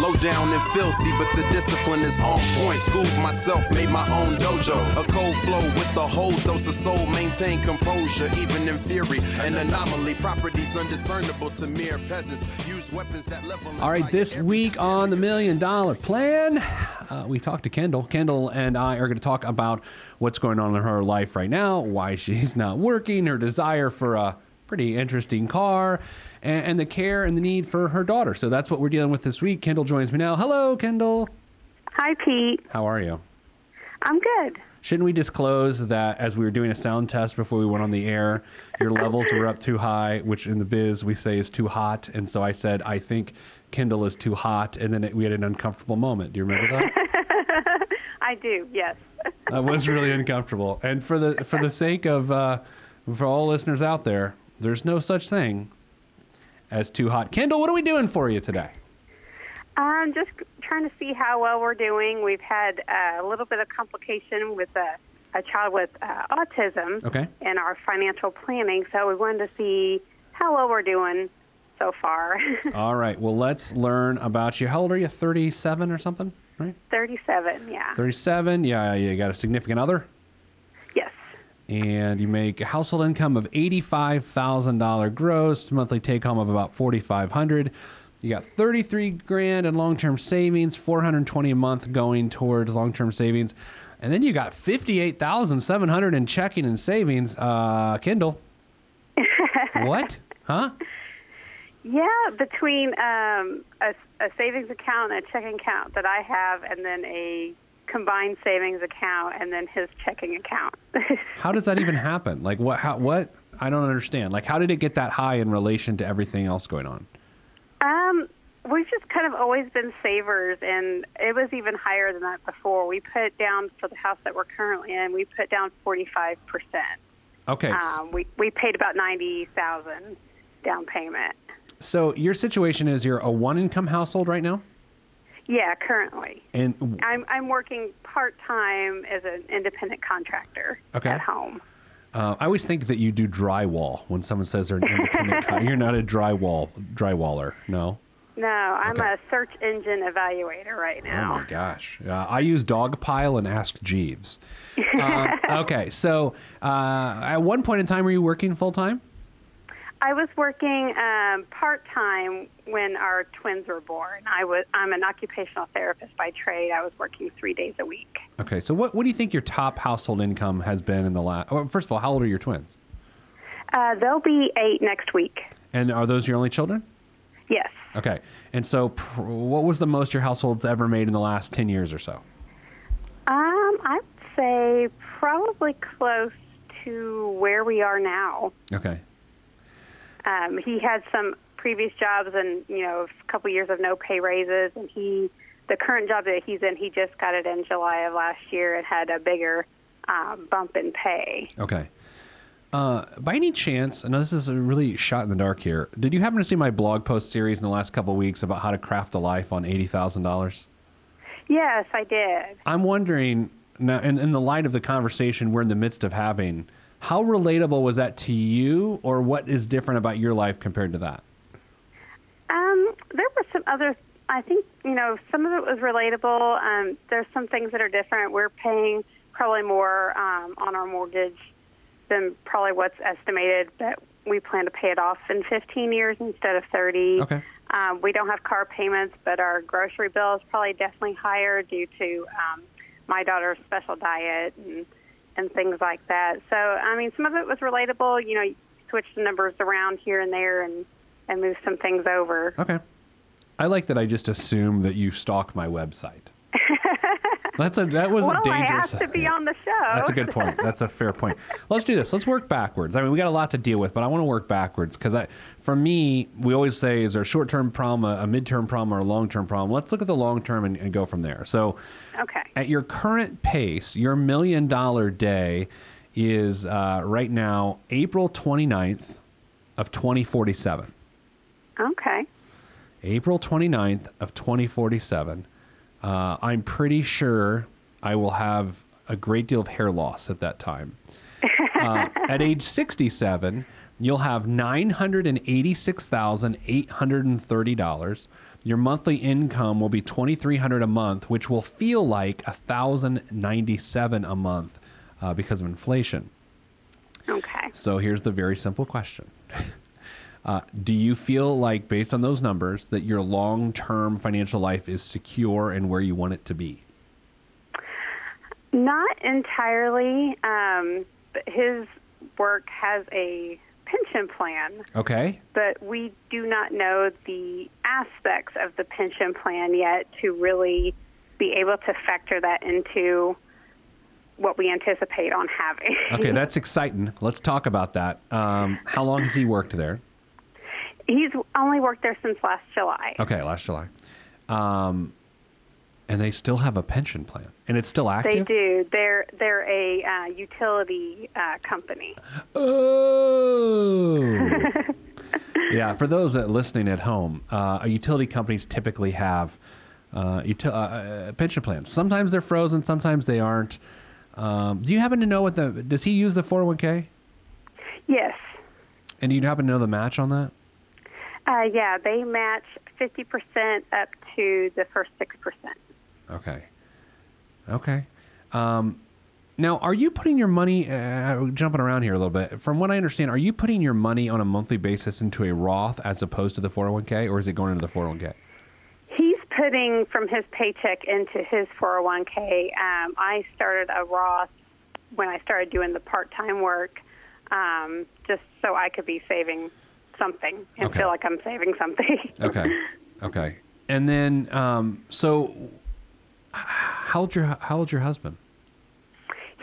Low down and filthy, but the discipline is on point. Schooled myself, made my own dojo. A cold flow with the whole dose of soul. Maintain composure, even in fury. An anomaly, properties undiscernible to mere peasants. Use weapons that level. All right, this week on the Million Dollar Plan, uh, we talked to Kendall. Kendall and I are going to talk about what's going on in her life right now, why she's not working, her desire for a pretty interesting car, and, and the care and the need for her daughter. So that's what we're dealing with this week. Kendall joins me now. Hello, Kendall. Hi, Pete. How are you? I'm good. Shouldn't we disclose that as we were doing a sound test before we went on the air, your levels were up too high, which in the biz we say is too hot. And so I said, I think Kendall is too hot. And then it, we had an uncomfortable moment. Do you remember that? I do, yes. that was really uncomfortable. And for the for the sake of uh, for all listeners out there, there's no such thing as too hot. Kendall, what are we doing for you today? I'm just trying to see how well we're doing. We've had uh, a little bit of complication with a, a child with uh, autism Okay. in our financial planning, so we wanted to see how well we're doing so far. All right. Well, let's learn about you. How old are you? 37 or something, right? 37, yeah. 37. Yeah, you got a significant other. And you make a household income of eighty-five thousand dollar gross, monthly take home of about forty-five hundred. You got thirty-three grand in long-term savings, four hundred twenty a month going towards long-term savings, and then you got fifty-eight thousand seven hundred in checking and savings. Uh, Kendall. what? Huh? Yeah, between um, a, a savings account and a checking account that I have, and then a combined savings account, and then his checking account. How does that even happen? Like what? How? What? I don't understand. Like how did it get that high in relation to everything else going on? Um, we've just kind of always been savers, and it was even higher than that before. We put down for the house that we're currently in, we put down forty five percent. Okay. Um, we we paid about ninety thousand down payment. So your situation is you're a one-income household right now, Yeah, currently. and I'm I'm working part time as an independent contractor Okay. at home. uh, I always think that you do drywall when someone says they're an independent. con- you're not a drywall drywaller, no. No, I'm Okay. a search engine evaluator right now. Oh my gosh! Uh, I use Dogpile and Ask Jeeves. Um, okay, so uh, at one point in time, were you working full time? I was working um, part time when our twins were born. I was I'm an occupational therapist by trade. I was working three days a week. Okay, so what what do you think your top household income has been in the last? Well, first of all, how old are your twins? Uh, they'll be eight next week. And are those your only children? Yes. Okay. And so, pr- what was the most your household's ever made in the last 10 years or so? Um, I'd say probably close to where we are now. Okay. Um, he had some previous jobs and you know a couple years of no pay raises, and he the current job that he's in, he just got it in July of last year and had a bigger um, bump in pay. Okay. Uh, by any chance, I know this is a really shot in the dark here. Did you happen to see my blog post series in the last couple of weeks about how to craft a life on $80,000? Yes, I did. I'm wondering, now, in, in the light of the conversation we're in the midst of having, how relatable was that to you, or what is different about your life compared to that? Um, there were some other. I think you know some of it was relatable. Um, there's some things that are different. We're paying probably more um, on our mortgage than probably what's estimated, but we plan to pay it off in 15 years instead of 30. Okay. Um, we don't have car payments, but our grocery bill is probably definitely higher due to um, my daughter's special diet and and things like that. So I mean, some of it was relatable. You know, you switch the numbers around here and there and and move some things over. Okay. I like that I just assume that you stalk my website. That's a that was well, a dangerous. I have to be on the show. That's a good point. That's a fair point. Let's do this. Let's work backwards. I mean, we got a lot to deal with, but I want to work backwards because I, for me, we always say, is there a short-term problem, a, a mid-term problem, or a long-term problem? Let's look at the long-term and, and go from there. So, Okay. at your current pace, your million-dollar day is uh, right now April 29th of 2047. Okay. April 29th of 2047, uh, I'm pretty sure I will have a great deal of hair loss at that time. Uh, at age 67, you'll have $986,830. Your monthly income will be 2300 a month, which will feel like 1097 a month uh, because of inflation. Okay. So here's the very simple question. Uh, do you feel like, based on those numbers, that your long term financial life is secure and where you want it to be? Not entirely. Um, his work has a pension plan, Okay. but we do not know the aspects of the pension plan yet to really be able to factor that into what we anticipate on having. Okay, that's exciting. Let's talk about that. Um, how long has he worked there? He's only worked there since last July. Okay, last July. Um, and they still have a pension plan, and it's still active. They do. They're they're a uh, utility uh, company. Oh. yeah, for those that listening at home, uh, utility companies typically have uh, util- uh, uh, pension plans. Sometimes they're frozen, sometimes they aren't. Um, do you happen to know what the? Does he use the 401k? Yes. And do you happen to know the match on that? Uh, yeah, they match 50% up to the first 6%. Okay. Okay. Um, now, are you putting your money, uh, jumping around here a little bit, from what I understand, are you putting your money on a monthly basis into a Roth as opposed to the 401k, or is it going into the 401k? He's putting from his paycheck into his 401k. Um, I started a Roth when I started doing the part time work um, just so I could be saving something and Okay. feel like I'm saving something. Okay. Okay. And then, um, so how old your how old your husband?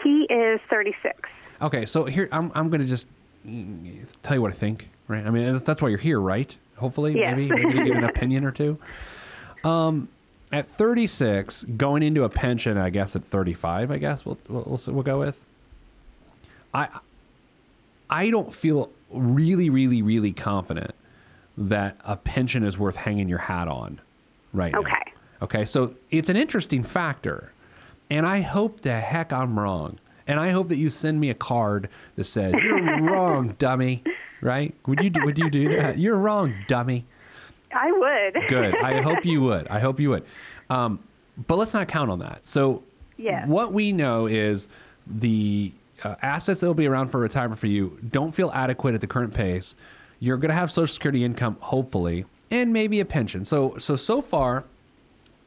he is 36. Okay, so here I'm I'm gonna just mm, tell you what I think, right? I mean that's, that's why you're here, right? Hopefully, Yes. maybe maybe to get an opinion or two. Um, at 36, going into a pension, I guess at 35, I guess we'll we'll we'll, we'll go with. I I don't feel really really really confident that a pension is worth hanging your hat on right now. Okay. Okay, so it's an interesting factor. And I hope the heck I'm wrong. And I hope that you send me a card that says, You're wrong, dummy. Right? Would you do, would you do that? You're wrong, dummy. I would. Good. I hope you would. I hope you would. Um, but let's not count on that. So, Yes. what we know is the uh, assets that will be around for retirement for you don't feel adequate at the current pace. You're going to have Social Security income, hopefully, and maybe a pension. So, so so far,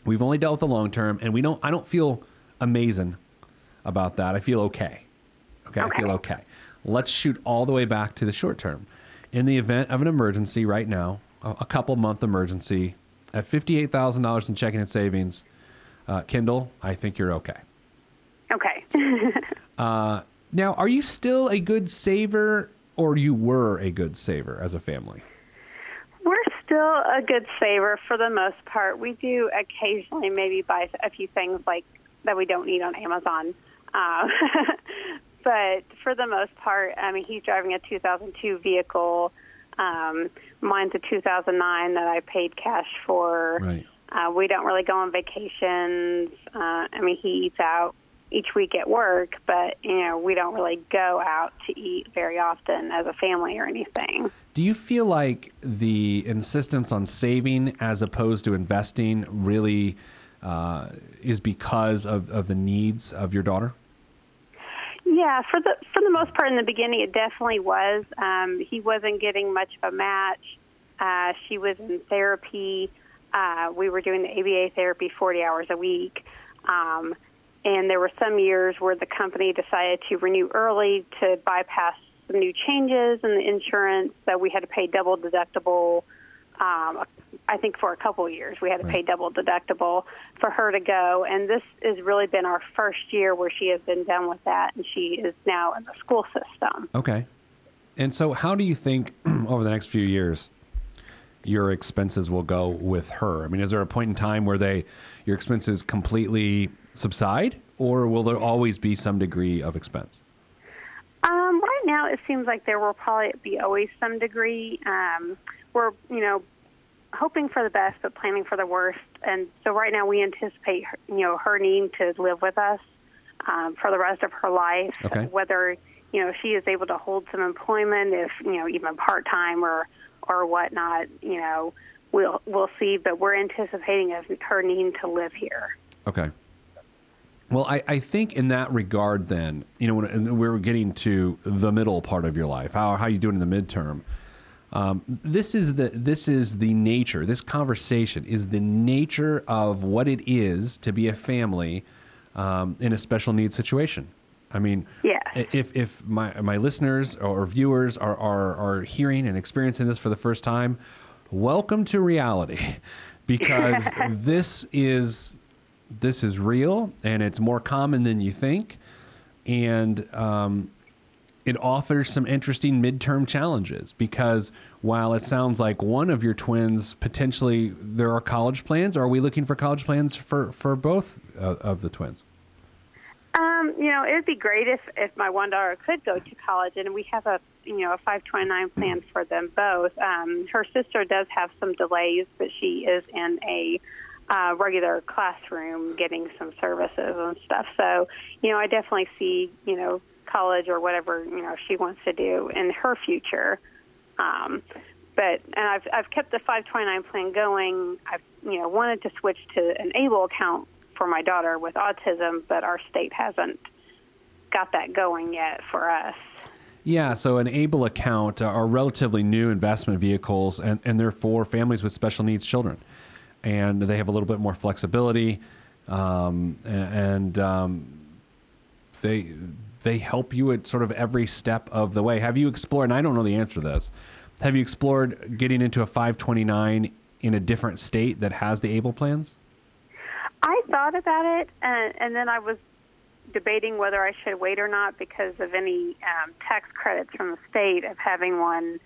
we've only dealt with the long term, and we don't. I don't feel amazing about that. I feel okay. Okay, I feel Okay. okay. Let's shoot all the way back to the short term. In the event of an emergency right now, a, couple month emergency, at fifty-eight thousand dollars in checking and savings, uh, Kendall, I think you're okay. Okay. Now, are you still a good saver, or you were a good saver as a family? We're still a good saver for the most part. We do occasionally maybe buy a few things like that we don't need on Amazon. Um, but for the most part, I mean, he's driving a 2002 vehicle. Um, mine's a 2009 that I paid cash for. Right. Uh, we don't really go on vacations. Uh, I mean, he eats out each week at work, but you know, we don't really go out to eat very often as a family or anything. Do you feel like the insistence on saving as opposed to investing really uh, is because of, of the needs of your daughter? Yeah, for the for the most part in the beginning, it definitely was. Um, he wasn't getting much of a match. Uh, she was in therapy. Uh, we were doing the ABA therapy 40 hours a week. Um, and there were some years where the company decided to renew early to bypass some new changes in the insurance, so we had to pay double deductible. Um, I think for a couple of years we had to pay double deductible for her to go, and this has really been our first year where she has been done with that, and she is now in the school system. Okay. And so, how do you think over the next few years your expenses will go with her? I mean, is there a point in time where they your expenses completely subside, or will there always be some degree of expense? Um, right now, it seems like there will probably be always some degree. Um, we're, you know, hoping for the best but planning for the worst. And so right now we anticipate her, you know her needing to live with us um, for the rest of her life. Okay. Whether you know she is able to hold some employment, if you know even part time or or whatnot, you know we'll we'll see. But we're anticipating of her needing to live here. Okay. Well, I, I think in that regard, then you know, when we're getting to the middle part of your life, how how you doing in the midterm? Um, this is the this is the nature. This conversation is the nature of what it is to be a family um, in a special needs situation. I mean, Yes. i- if if my my listeners or viewers are, are are hearing and experiencing this for the first time, welcome to reality, because this is this is real and it's more common than you think, and um, it offers some interesting midterm challenges because while it sounds like one of your twins potentially there are college plans, are we looking for college plans for for both uh, of the twins? Um, you know, it would be great if if my one daughter could go to college, and we have a you know a 529 plan for them both. Um, her sister does have some delays, but she is in a uh, regular classroom getting some services and stuff. So, you know, I definitely see you know college or whatever you know she wants to do in her future. Um, but and I've I've kept the 529 plan going. I've you know wanted to switch to an able account for my daughter with autism, but our state hasn't got that going yet for us. Yeah, so an ABLE account are relatively new investment vehicles, and, and they're for families with special needs children. And they have a little bit more flexibility, um, and um, they they help you at sort of every step of the way. Have you explored? And I don't know the answer to this. Have you explored getting into a 529 in a different state that has the ABLE plans? Thought about it, and, and then I was debating whether I should wait or not because of any um, tax credits from the state of having one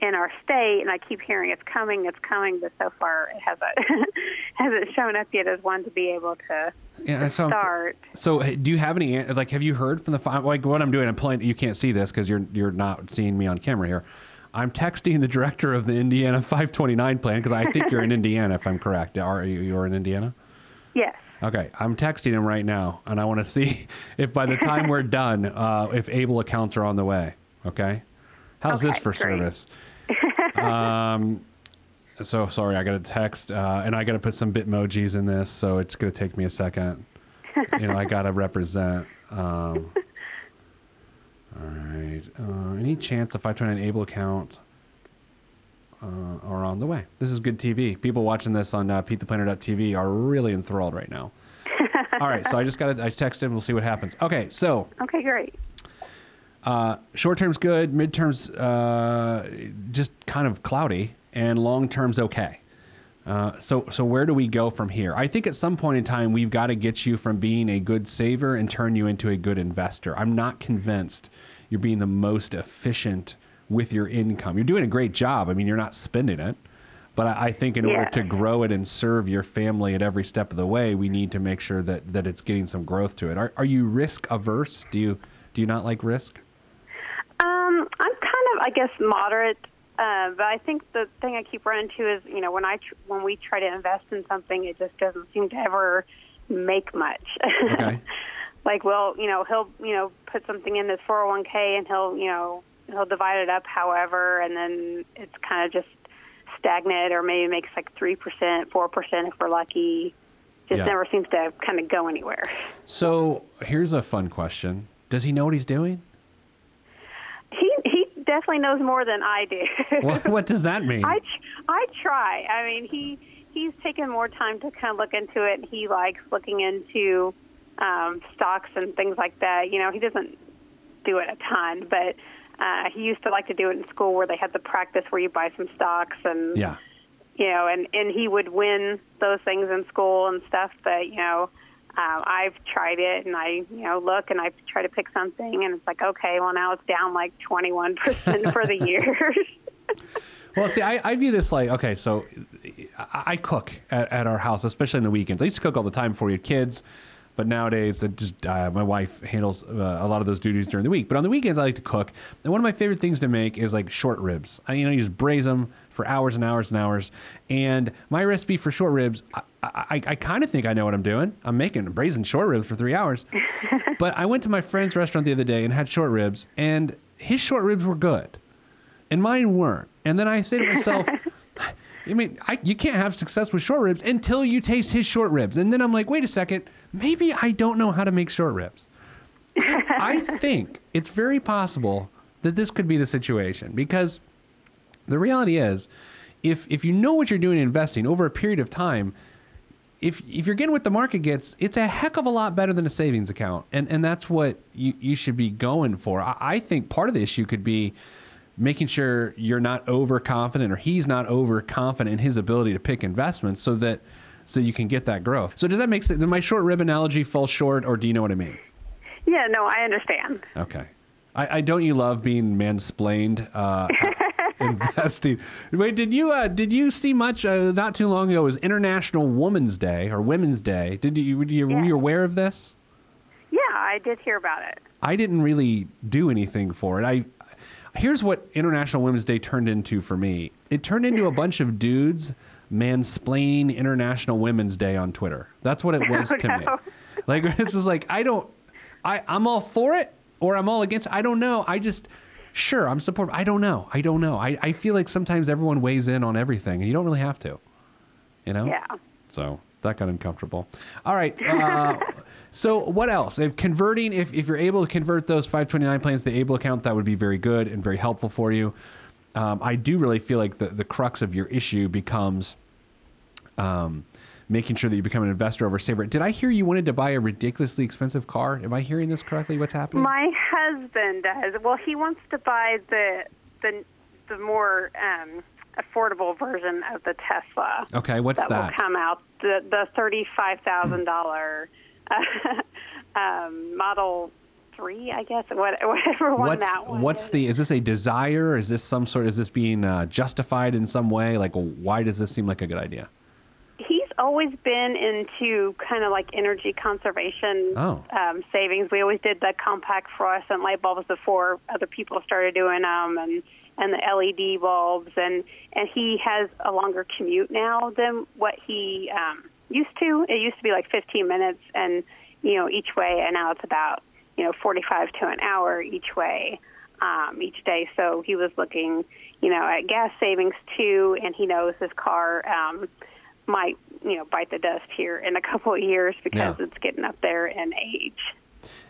in our state. And I keep hearing it's coming, it's coming, but so far it hasn't hasn't shown up yet as one to be able to, Yeah, to so start. So, do you have any like? Have you heard from the like what I'm doing? I'm playing. You can't see this because you're you're not seeing me on camera here. I'm texting the director of the Indiana 529 plan because I think you're in Indiana, if I'm correct. Are you? You're in Indiana. Yes. Okay, I'm texting him right now, and I want to see if by the time we're done, uh, if able accounts are on the way. Okay, how's this for great. service? um, so sorry, I got a text, uh, and I got to put some Bitmojis in this, so it's going to take me a second. you know, I got to represent. Um, all right. Uh, any chance the 529 able account uh, are on the way? This is good TV. People watching this on uh, PeteThePlanner.tv are really enthralled right now. All right, so I just got I texted him. We'll see what happens. Okay, so Okay, great. Uh, short term's good, midterm's uh, just kind of cloudy, and long term's okay. Uh, so, so where do we go from here? I think at some point in time we've got to get you from being a good saver and turn you into a good investor. I'm not convinced you're being the most efficient with your income. You're doing a great job. I mean, you're not spending it, but I, I think in order to grow it and serve your family at every step of the way, we need to make sure that that it's getting some growth to it. Are, are you risk averse? Do you do you not like risk? Um, I'm kind of, I guess, moderate. Uh, but I think the thing I keep running to is, you know, when I tr- when we try to invest in something, it just doesn't seem to ever make much. Okay. like, well, you know, he'll, you know, put something in his 401k and he'll, you know, he'll divide it up however, and then it's kind of just stagnant, or maybe makes like three percent, four percent if we're lucky. Just Yeah. never seems to kind of go anywhere. So here's a fun question: Does he know what he's doing? He he definitely knows more than I do. What, what does that mean? I I try. I mean, he he's taken more time to kind of look into it. He likes looking into um, stocks and things like that. You know, he doesn't do it a ton, but uh, he used to like to do it in school where they had the practice where you buy some stocks and yeah. you know, and and he would win those things in school and stuff. But you know, um, I've tried it and I you know look and I try to pick something and it's like okay, well now it's down like twenty one percent for the year. Well, see, I, I view this like okay, so I, cook at, at our house, especially in the weekends. I used to cook all the time for had kids. But nowadays, it just uh, my wife handles uh, a lot of those duties during the week. But on the weekends, I like to cook. And one of my favorite things to make is like short ribs. I, you know, you just braise them for hours and hours and hours. And my recipe for short ribs, I, I, I kind of think I know what I'm doing. I'm making braising short ribs for three hours. but I went to my friend's restaurant the other day and had short ribs, and his short ribs were good, and mine weren't. And then I say to myself. I mean, I, you can't have success with short ribs until you taste his short ribs. And then I'm like, wait a second, maybe I don't know how to make short ribs. I think it's very possible that this could be the situation because the reality is, if if you know what you're doing investing over a period of time, if if you're getting what the market gets, it's a heck of a lot better than a savings account, and and that's what you you should be going for. I, I think part of the issue could be making sure you're not overconfident or he's not overconfident in his ability to pick investments so that so you can get that growth. So does that make sense? Did my short rib analogy fall short or do you know what I mean? Yeah, no, I understand. Okay. I, I don't you love being mansplained uh, investing. Wait, did you uh, did you see much uh, not too long ago? It was International Women's Day or Women's Day. Did you, were you, were you aware of this? Yeah, I did hear about it. I didn't really do anything for it. I here's what International Women's Day turned into for me. It turned into a bunch of dudes mansplaining International Women's Day on Twitter. That's what it was Oh, to no. me. Like it's just like I don't I I'm all for it or I'm all against. it. I don't know. I just sure I'm supportive. I don't know. I don't know. I I feel like sometimes everyone weighs in on everything and you don't really have to. You know? Yeah. So that got uncomfortable. All right. Uh, so what else? If converting, if, if you're able to convert those 529 plans to the Able account, that would be very good and very helpful for you. Um, I do really feel like the, the crux of your issue becomes um, making sure that you become an investor over saver. Did I hear you wanted to buy a ridiculously expensive car? Am I hearing this correctly? What's happening? My husband does. Well, he wants to buy the the the more um, affordable version of the Tesla. okay, what's that, that? will come out the the thirty five thousand dollar um, Model Three, I guess. What, whatever one What's that one. what's is. the? Is this a desire? Is this some sort? Is this being uh, justified in some way? Like, why does this seem like a good idea? He's always been into kind of like energy conservation Oh. um, savings. We always did the compact fluorescent light bulbs before other people started doing them, and and the LED bulbs. And and he has a longer commute now than what he um, used to. It used to be like 15 minutes, and you know each way, and now it's about you know 45 to an hour each way um, each day. So he was looking, you know, at gas savings too, and he knows his car um, might, you know, bite the dust here in a couple of years because Yeah. it's getting up there in age.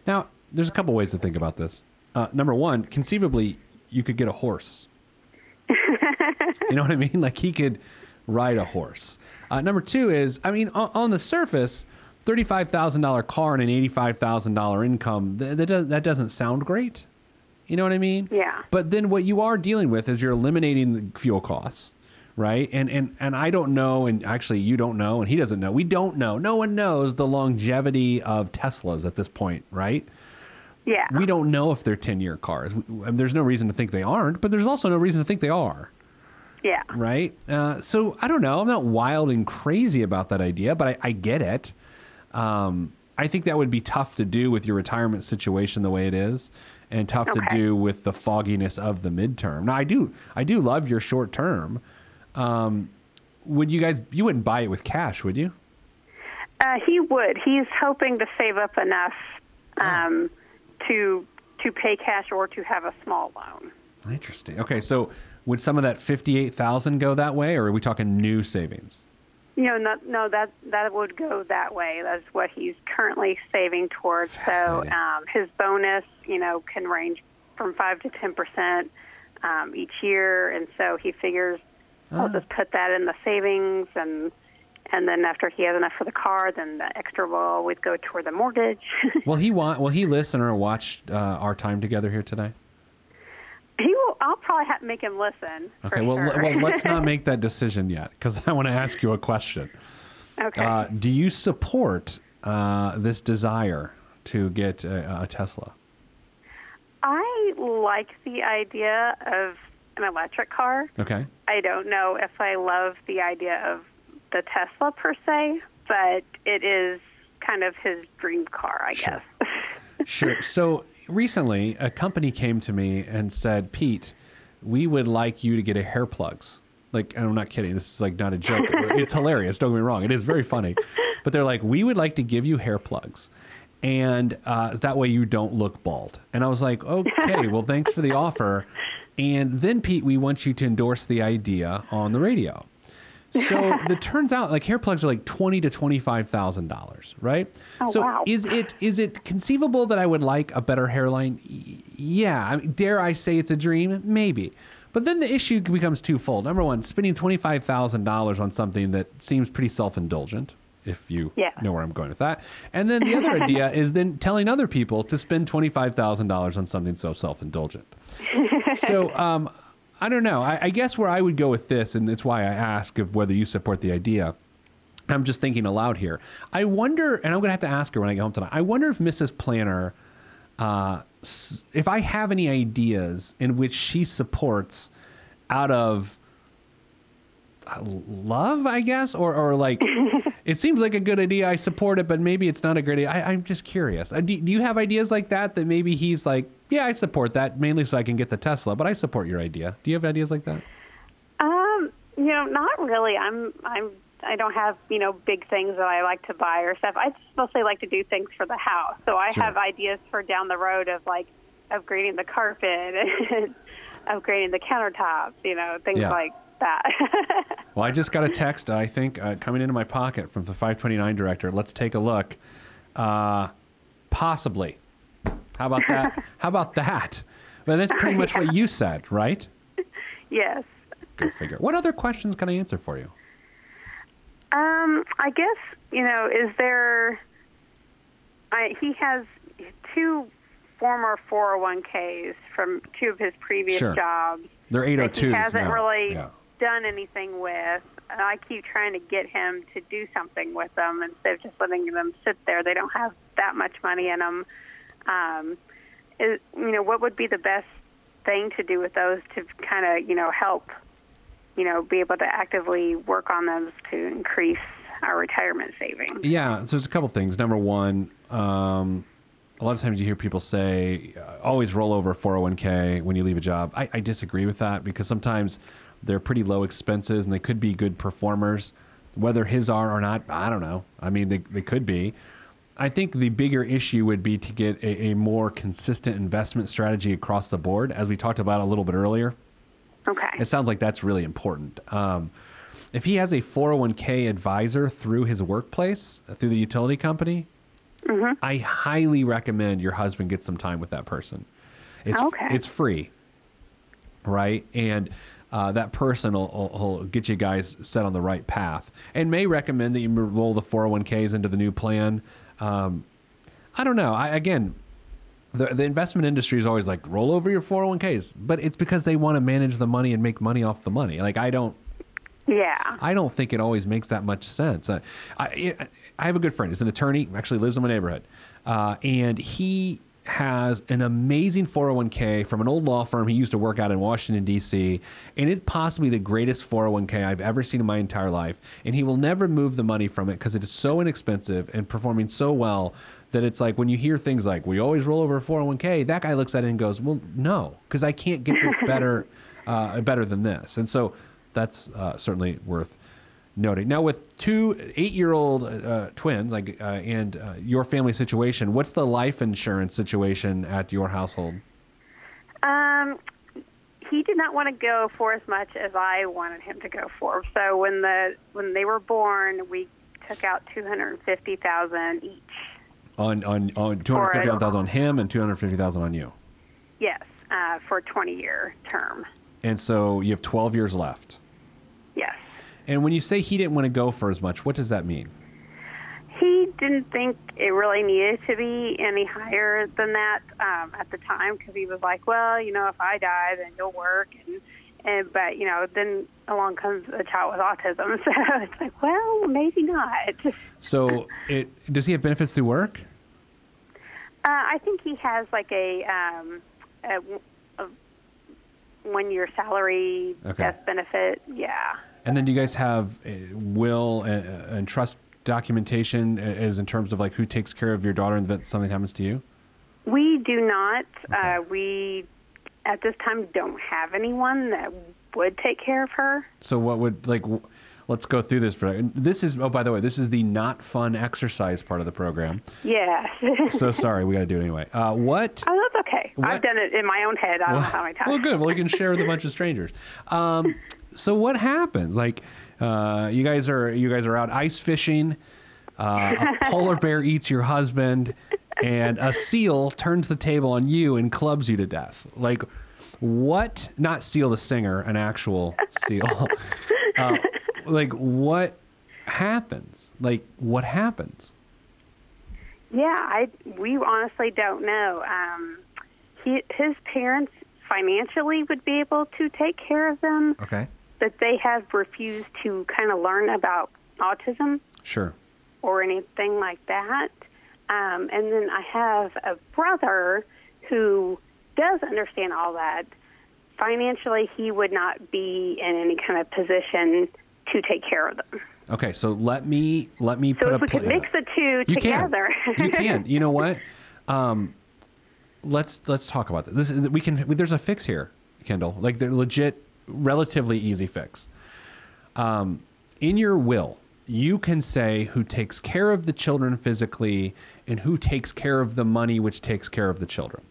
Now, there's a couple ways to think about this. Uh, number one, conceivably, you could get a horse. you know what I mean? Like he could ride a horse. Uh, number two is, I mean, on, on the surface, thirty-five thousand dollar car and an eighty-five thousand dollar income. Th- that does, that doesn't sound great. You know what I mean? Yeah. But then what you are dealing with is you're eliminating the fuel costs, right? And and and I don't know, and actually you don't know, and he doesn't know. We don't know. No one knows the longevity of Teslas at this point, right? Yeah. We don't know if they're 10 year cars. There's no reason to think they aren't, but there's also no reason to think they are, yeah. right? Uh, so I don't know. I'm not wild and crazy about that idea, but I, I get it. Um, I think that would be tough to do with your retirement situation the way it is, and tough to do with the fogginess of the midterm. Now, I do, I do love your short term. Um, would you guys? You wouldn't buy it with cash, would you? Uh, he would. He's hoping to save up enough um, to to pay cash or to have a small loan. Interesting. Okay, so would some of that fifty-eight thousand go that way, or are we talking new savings? You know, no, no, that that would go that way. That's what he's currently saving towards. So um, his bonus, you know, can range from five to ten percent um, each year, and so he figures I'll just put that in the savings, and and then after he has enough for the car, then the extra will always go toward the mortgage. Will he want? Will he listen or watch uh, our time together here today? he will. I'll probably have to make him listen. Okay. Well, sure. well, let's not make that decision yet, because I want to ask you a question. okay. Uh, do you support uh, this desire to get a, a Tesla? I like the idea of an electric car. Okay. I don't know if I love the idea of the Tesla per se, but it is kind of his dream car, I Sure. guess. Sure. So recently, a company came to me and said, Pete, we would like you to get a hair plugs. Like, and I'm not kidding. This is like not a joke. it's hilarious. Don't get me wrong. It is very funny. But they're like, we would like to give you hair plugs. And uh, that way you don't look bald. And I was like, okay, well, thanks for the offer. And then, Pete, we want you to endorse the idea on the radio. So it turns out like hair plugs are like twenty to twenty five thousand dollars, right? Oh, so wow. is it is it conceivable that I would like a better hairline? Yeah. I mean, dare I say it's a dream? Maybe. But then the issue becomes twofold. Number one, spending twenty five thousand dollars on something that seems pretty self indulgent, if you Yeah. know where I'm going with that. And then the other idea is then telling other people to spend twenty five thousand dollars on something so self indulgent. so um, I don't know. I, I guess where I would go with this, and it's why I ask of whether you support the idea. I'm just thinking aloud here. I wonder, and I'm going to have to ask her when I get home tonight. I wonder if Mrs. Planner, uh, if I have any ideas in which she supports out of uh, love, I guess, or or like it seems like a good idea. I support it, but maybe it's not a great idea. I, I'm just curious. Uh, do, do you have ideas like that that maybe he's like, yeah, I support that mainly so I can get the Tesla, but I support your idea. Do you have ideas like that? Um, you know, not really. I'm I'm I don't have, you know, big things that I like to buy or stuff. I just mostly like to do things for the house. So I Sure. have ideas for down the road of like upgrading the carpet and upgrading the countertops, you know, things Yeah. like that. Well, I just got a text, I think, uh, coming into my pocket from the 529 director. Let's take a look. Uh, possibly. How about that? How about that? But that's pretty much what you said, right? yes. Go figure. What other questions can I answer for you? Um, I guess you know, is there? I, he has two former 401ks from two of his previous Sure. jobs They're that he hasn't now. really Yeah. done anything with. And I keep trying to get him to do something with them instead of just letting them sit there. They don't have that much money in them. Um, is, you know, what would be the best thing to do with those to kind of, you know, help, you know, be able to actively work on those to increase our retirement savings? Yeah, so there's a couple things. Number one, um, a lot of times you hear people say, uh, always roll over 401k when you leave a job. I, I disagree with that because sometimes they're pretty low expenses and they could be good performers. Whether his are or not, I don't know. I mean, they, they could be. I think the bigger issue would be to get a, a more consistent investment strategy across the board, as we talked about a little bit earlier. Okay. It sounds like that's really important. Um, if he has a 401k advisor through his workplace, through the utility company, I highly recommend your husband get some time with that person. It's, Okay. it's free, right? And uh, that person will, will, will get you guys set on the right path and may recommend that you roll the 401ks into the new plan. Um, I don't know. I, again, the, the investment industry is always like roll over your 401ks, but it's because they want to manage the money and make money off the money. Like I don't, yeah. I don't think it always makes that much sense. Uh, I, I have a good friend. He's an attorney, actually lives in my neighborhood, uh, and he has an amazing 401k from an old law firm he used to work out in Washington D.C. and it's possibly the greatest 401k I've ever seen in my entire life. And he will never move the money from it because it is so inexpensive and performing so well that it's like when you hear things like we always roll over a 401k, that guy looks at it and goes, "Well, no, because I can't get this better, uh, better than this." And so that's uh, certainly worth noting. Now, with two eight-year-old uh, twins, like uh, and uh, your family situation, what's the life insurance situation at your household? Um, he did not want to go for as much as I wanted him to go for. So when the when they were born, we took out two hundred fifty thousand each. On on on two hundred fifty thousand on him and two hundred fifty thousand on you. Yes, uh, for a twenty year term. And so you have twelve years left. Yes. And when you say he didn't want to go for as much, what does that mean? He didn't think it really needed to be any higher than that um, at the time because he was like, well, you know, if I die, then you'll work. And, and but, you know, then along comes a child with autism. So it's like, well, maybe not. Uh, So it does he have benefits through work? I think he has like a, um, a, a one year salary Okay. death benefit. Yeah. And then do you guys have uh, will and, and trust documentation as in terms of like who takes care of your daughter in the event something happens to you? We do not. Uh, we at this time don't have anyone that would take care of her. So what would like? w- Let's go through this for. This is oh by the way, this is the not fun exercise part of the program. Yes. So sorry, we got to do it anyway. Uh, what? oh, okay. What- I've done it in my own head. I don't know how many times. well, good. Well, you can share with a bunch of strangers. Um, so what happens? Like, uh, you guys are you guys are out ice fishing. Uh, a polar bear eats your husband, and a seal turns the table on you and clubs you to death. Like, what? Not seal the singer, an actual seal. uh, like, what happens? Like, what happens? Yeah, I we honestly don't know. Um, he, his parents financially would be able to take care of them, Okay, but they have refused to kind of learn about autism sure. or anything like that. Um, and then I have a brother who does understand all that. Financially, he would not be in any kind of position to take care of them. Okay, so let me let me So put if a we could mix the two You together, can. you can. You know what? Um, let's let's talk about this. This is we can. There's a fix here, Kendall. Like the legit, relatively easy fix. Um, in your will, you can say who takes care of the children physically and who takes care of the money, which takes care of the children.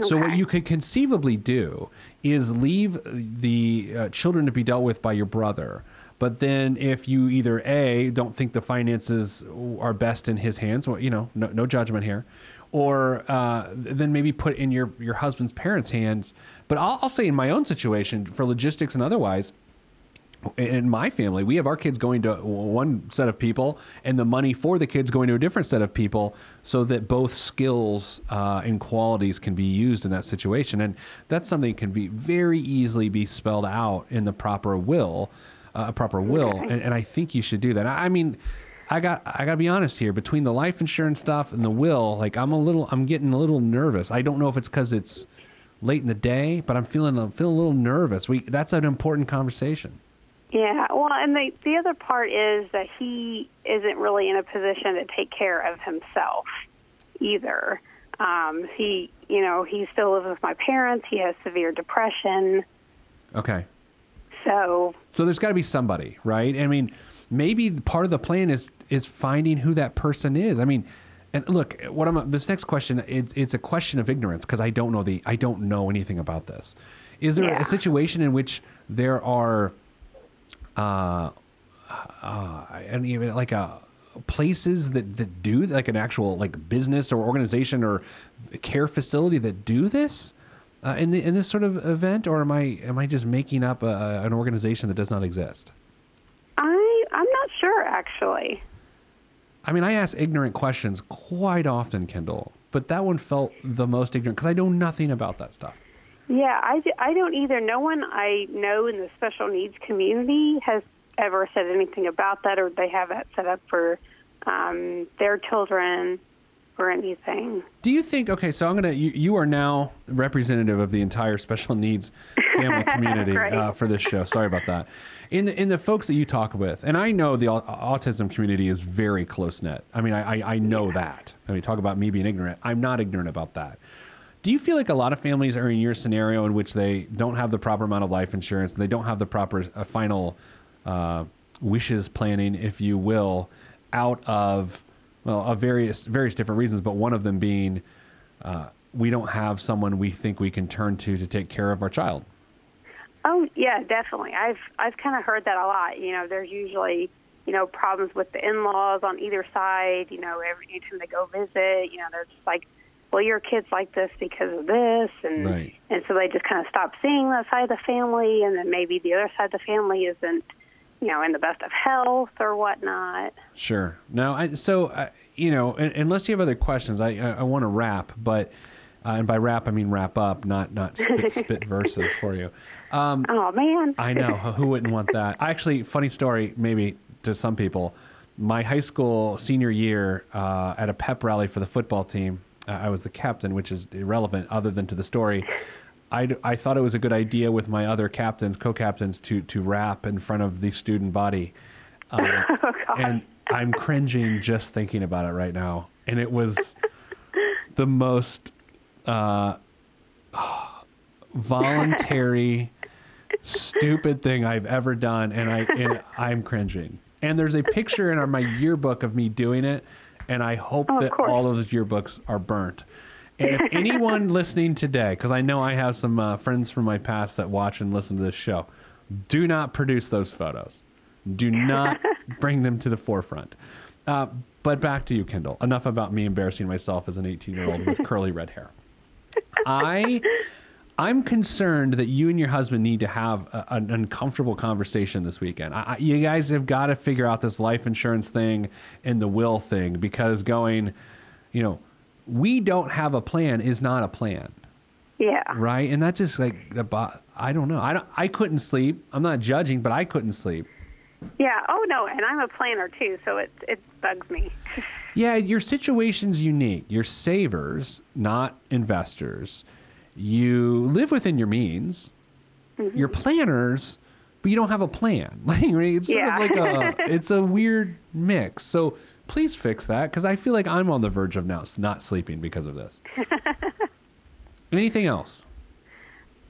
So what you could conceivably do is leave the uh, children to be dealt with by your brother. But then, if you either a don't think the finances are best in his hands, well, you know, no, no judgment here, or uh, then maybe put in your your husband's parents' hands. But I'll, I'll say in my own situation, for logistics and otherwise, in my family, we have our kids going to one set of people, and the money for the kids going to a different set of people, so that both skills uh, and qualities can be used in that situation. And that's something that can be very easily be spelled out in the proper will, uh, a proper will. And, and I think you should do that. I I mean, I got I got to be honest here. Between the life insurance stuff and the will, like I'm a little, I'm getting a little nervous. I don't know if it's because it's late in the day, but I'm feeling I'm feeling a little nervous. We that's an important conversation. Yeah, well, and the the other part is that he isn't really in a position to take care of himself either. Um, he, you know, he still lives with my parents. He has severe depression, Okay. so So there's got to be somebody, right? I mean, maybe part of the plan is is finding who that person is. I mean, and look, what I'm this next question it's it's a question of ignorance because I don't know the I don't know anything about this. Is there Yeah. a situation in which there are uh uh and even like a places that that do like an actual like business or organization or care facility that do this uh, in the in this sort of event or am I am I just making up a, an organization that does not exist? I I'm not sure actually. I mean, I ask ignorant questions quite often, Kendall, but that one felt the most ignorant because I know nothing about that stuff. Yeah, I, I don't either. No one I know in the special needs community has ever said anything about that, or they have that set up for um, their children or anything. Do you think? Okay, so I'm gonna. You, you are now representative of the entire special needs family community Right. uh, for this show. Sorry about that. In the in the folks that you talk with, and I know the autism community is very close knit. I mean, I, I I know that. I mean, talk about me being ignorant. I'm not ignorant about that. Do you feel like a lot of families are in your scenario in which they don't have the proper amount of life insurance, they don't have the proper uh, final uh, wishes planning, if you will, out of well, of various various different reasons, but one of them being uh, we don't have someone we think we can turn to to take care of our child. Oh yeah, definitely. I've I've kind of heard that a lot. You know, there's usually you know problems with the in-laws on either side. You know, every time they go visit, you know, they're just like, well, your kid's like this because of this, and Right. and so they just kind of stop seeing that side of the family, and then maybe the other side of the family isn't, you know, in the best of health or whatnot. Sure. Now, I, so uh, you know, unless you have other questions, I I, I want to wrap, but uh, and by wrap I mean wrap up, not not spit spit verses for you. Um, Oh man. I know who wouldn't want that. I Actually, funny story, maybe to some people. My high school senior year uh, at a pep rally for the football team, uh, I was the captain, which is irrelevant other than to the story. I, I thought it was a good idea with my other captains, co-captains, to to rap in front of the student body, uh, and I'm cringing just thinking about it right now. And it was the most uh, voluntary, stupid thing I've ever done. And, I, and I'm cringing. And there's a picture in our, my yearbook of me doing it. And I hope Oh, that course. all of those yearbooks are burnt. And if anyone listening today, because I know I have some uh, friends from my past that watch and listen to this show, do not produce those photos. Do not bring them to the forefront. Uh, but back to you, Kendall. Enough about me embarrassing myself as an 18 year old with curly red hair. I. I'm concerned that you and your husband need to have a, an uncomfortable conversation this weekend. I, I, you guys have got to figure out this life insurance thing and the will thing because going, you know, we don't have a plan is not a plan, Yeah. right? And that just like the I don't know. I don't. I couldn't sleep. I'm not judging, but I couldn't sleep. Yeah. Oh no, and I'm a planner too, so it it bugs me. Yeah, your situation's unique. You're savers, not investors. You live within your means. You're planners, but you don't have a plan. Like it's sort Yeah. of like a it's a weird mix. So please fix that because I feel like I'm on the verge of now not sleeping because of this. Anything else?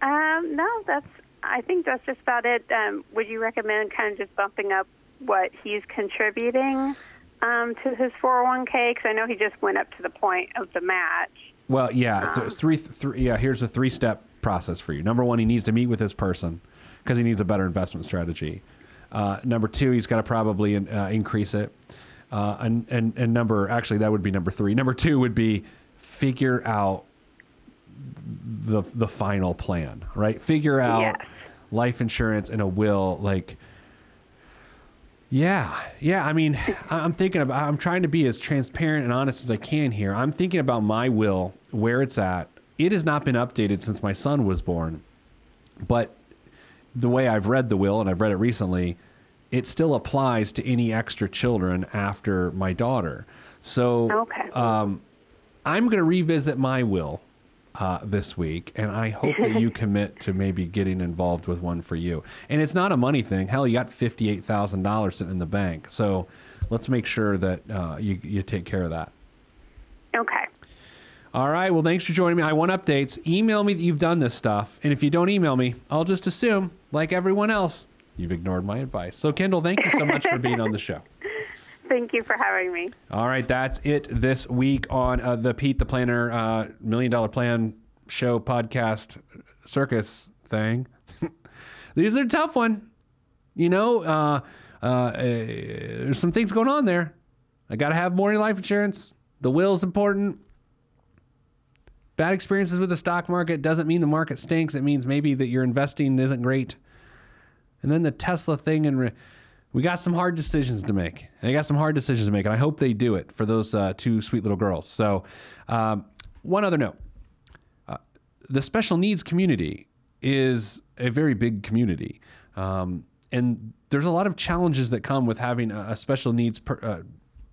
Um, no, that's. I think that's just about it. Um, would you recommend kind of just bumping up what he's contributing um, to his 401k? Because I know he just went up to the point of the match. Well, yeah. So it's three, three. Yeah, here's a three-step process for you. Number one, he needs to meet with this person because he needs a better investment strategy. Uh, number two, he's got to probably uh, increase it. Uh, and, and and number actually that would be number three. Number two would be figure out the the final plan. Right? Figure out Yes. life insurance and a will like. Yeah, yeah. I mean, I'm thinking about. I'm trying to be as transparent and honest as I can here. I'm thinking about my will, where it's at. It has not been updated since my son was born, but the way I've read the will, and I've read it recently, it still applies to any extra children after my daughter. So, Okay. um, I'm going to revisit my will uh, this week, and I hope that you commit to maybe getting involved with one for you. And it's not a money thing. Hell, you got fifty-eight thousand dollars sitting in the bank, so let's make sure that uh, you you take care of that. Okay. All right. Well, thanks for joining me. I want updates. Email me that you've done this stuff, and if you don't email me, I'll just assume, like everyone else, you've ignored my advice. So, Kendall, thank you so much for being on the show. Thank you for having me. All right, that's it this week on uh, the Pete the Planner uh, Million Dollar Plan Show podcast circus thing. These are a tough one. You know, uh, uh, uh, there's some things going on there. I got to have more life insurance. The will is important. Bad experiences with the stock market doesn't mean the market stinks. It means maybe that your investing isn't great. And then the Tesla thing, and re- we got some hard decisions to make. And I got some hard decisions to make, and I hope they do it for those uh, two sweet little girls. So, um, one other note uh, the special needs community is a very big community. Um, and there's a lot of challenges that come with having a, a special needs per, uh,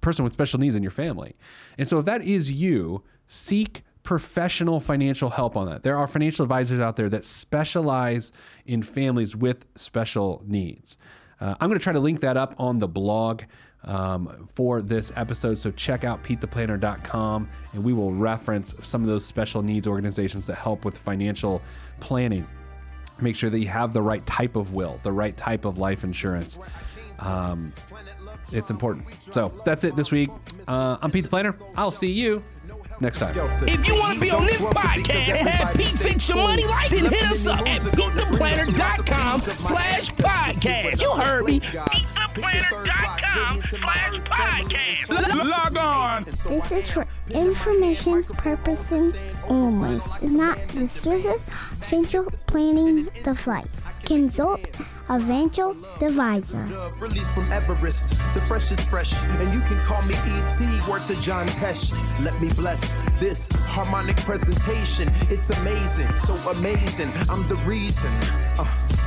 person with special needs in your family. And so, if that is you, seek professional financial help on that. There are financial advisors out there that specialize in families with special needs. Uh, I'm going to try to link that up on the blog um, for this episode. So check out PeteThePlanner.com and we will reference some of those special needs organizations that help with financial planning. Make sure that you have the right type of will, the right type of life insurance. Um, it's important. So that's it this week. Uh, I'm Pete the Planner. I'll see you next time. If you want to be on this podcast and have Pete fix your money life, then hit us up at PeteThePlanner.com slash podcast. You heard me. PeteThePlanner.com slash podcast. Log on. This is for information purposes only. It's not the Swiss financial planning device. Consult a financial advisor. Released from Everest. The fresh is fresh, and you can call me ET. Word to John Tesh. Let me bless this harmonic presentation. It's amazing, so amazing. I'm the reason. Uh,